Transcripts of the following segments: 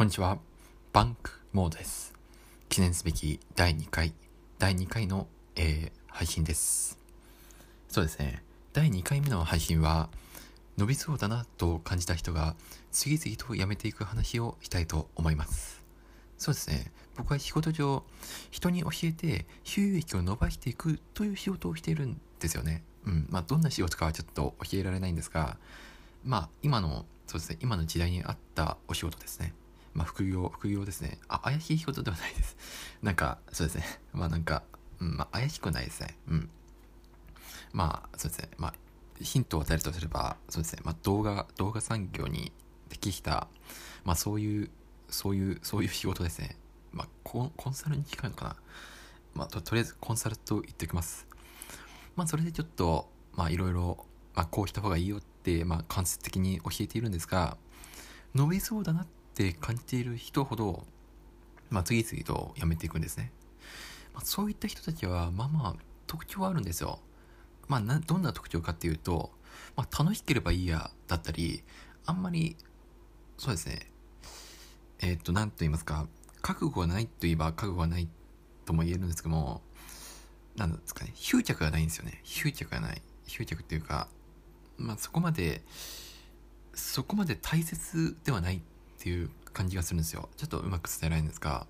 こんにちは。バンクモードです。記念すべき第2回、第2回の、えー、配信です。そうですね。第2回目の配信は、伸びそうだなと感じた人が次々と辞めていく話をしたいと思います。そうですね。僕は仕事上、人に教えて収益を伸ばしていくという仕事をしているんですよね。うん。まあ、どんな仕事かはちょっと教えられないんですが、まあ、今の、そうですね。今の時代に合ったお仕事ですね。まあ、副業、副業ですね。あ、怪しいことではないです。なんか、そうですね。まあなんか、うん、まあ怪しくないですね。うん。まあ、そうですね。まあ、ヒントを与えるとすれば、そうですね。まあ動画、動画産業に適した、まあそういう、そういう、そういう仕事ですね。まあコン、コンサルに近いのかな。まあと、とりあえずコンサルと言っておきます。まあそれでちょっと、まあいろいろ、まあこうした方がいいよって、まあ間接的に教えているんですが、伸びそうだなってって感じている人ほど、まあ、次々と辞めていくんですね。まあ、そういった人たちは、まあまあ、特徴はあるんですよ。まあ、な、どんな特徴かっていうと、まあ、楽しければいいや、だったり、あんまり、そうですね、えー、っと、なんと言いますか、覚悟がないと言えば覚悟がないとも言えるんですけども、なんですかね、執着がないんですよね。執着がない。執着っていうか、まあ、そこまで、そこまで大切ではないっていう感じがするんですよ。ちょっとうまく伝えられるんですが。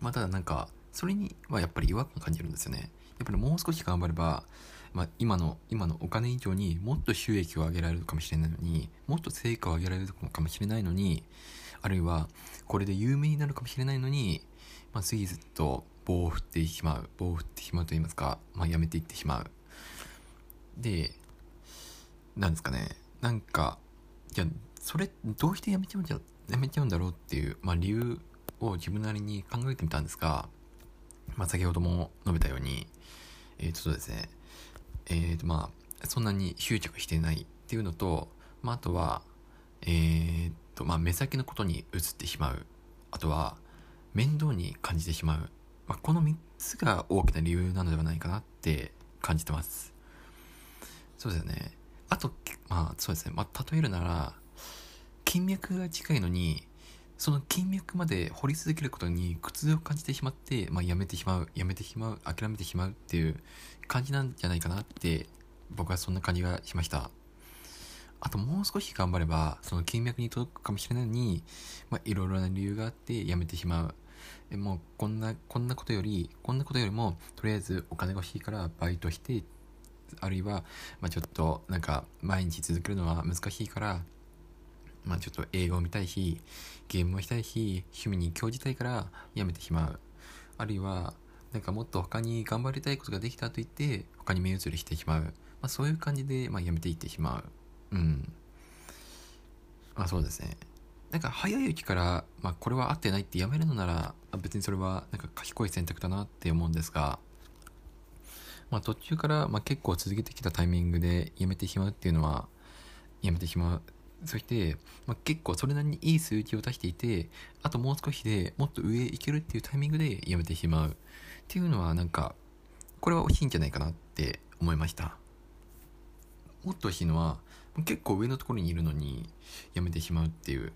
まあただなんかそれにはやっぱり違和感感じるんですよね。やっぱりもう少し頑張れば、まあ、今の今のお金以上にもっと収益を上げられるかもしれないのにもっと成果を上げられるかもしれないのにあるいはこれで有名になるかもしれないのに、まあ、次ずっと棒を振ってしまう。棒を振ってしまうと言いますか、まあ、やめていってしまう。でなんですかね。なんかいやそれどうしてやめちゃうんじゃやめちゃうんだろうっていう、まあ、理由を自分なりに考えてみたんですが、まあ、先ほども述べたようにえっ、ー、とですねえっ、ー、とまあそんなに執着してないっていうのと、まあ、あとはえっ、ー、とまあ目先のことに移ってしまう。あとは面倒に感じてしまう、まあ、この3つが大きな理由なのではないかなって感じてます。そうですよね。あとまあそうですね。まあ例えるなら金脈が近いのにその金脈まで掘り続けることに苦痛を感じてしまって、まあ、やめてしまうやめてしまう諦めてしまうっていう感じなんじゃないかなって僕はそんな感じがしました。あともう少し頑張ればその金脈に届くかもしれないのに、まあ、いろいろな理由があってやめてしまう。もうこんなこんなことよりこんなことよりもとりあえずお金が欲しいからバイトしてあるいは、まあ、ちょっとなんか毎日続けるのは難しいからまあちょっと映画を見たいし、ゲームをしたいし、趣味に興じたいからやめてしまう。あるいは、なんかもっと他に頑張りたいことができたと言って、他に目移りしてしまう。まあそういう感じで、まあやめていってしまう。うん。まあそうですね。なんか早いうちから、まあこれは合ってないってやめるのなら、別にそれはなんか賢い選択だなって思うんですが、まあ途中から、まあ結構続けてきたタイミングでやめてしまうっていうのは、やめてしまうそして、まあ、結構それなりにいい数値を出していて、あともう少しでもっと上へ行けるっていうタイミングでやめてしまうっていうのはなんか、これは惜しいんじゃないかなって思いました。もっと惜しいのは、結構上のところにいるのにやめてしまうっていう、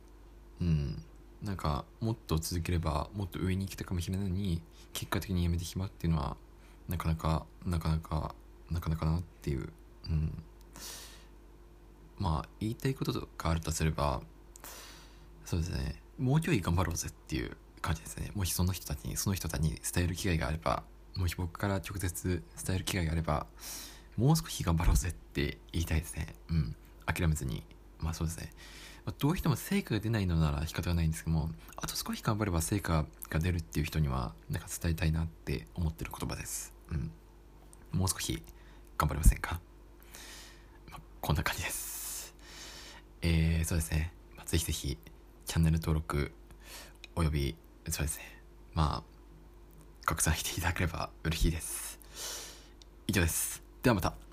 うん。なんか、もっと続ければもっと上に来たかもしれないのに、結果的にやめてしまうっていうのは、なかなか、なかなか、なかなかなっていう、うん。まあ言いたいことがあるとすればそうですね。もうちょい頑張ろうぜっていう感じですね。もしその人たちにその人たちに伝える機会があればもし僕から直接伝える機会があればもう少し頑張ろうぜって言いたいですね。うん。諦めずに。まあそうですね、ま、どうしても成果が出ないのなら仕方がないんですけどもあと少し頑張れば成果が出るっていう人にはなんか伝えたいなって思ってる言葉です。うん。もう少し頑張れませんか、まあ、こんな感じです。えー、そうですね、まあ、ぜひぜひチャンネル登録およびそうですね。まあ拡散していただければ嬉しいです。以上です。ではまた。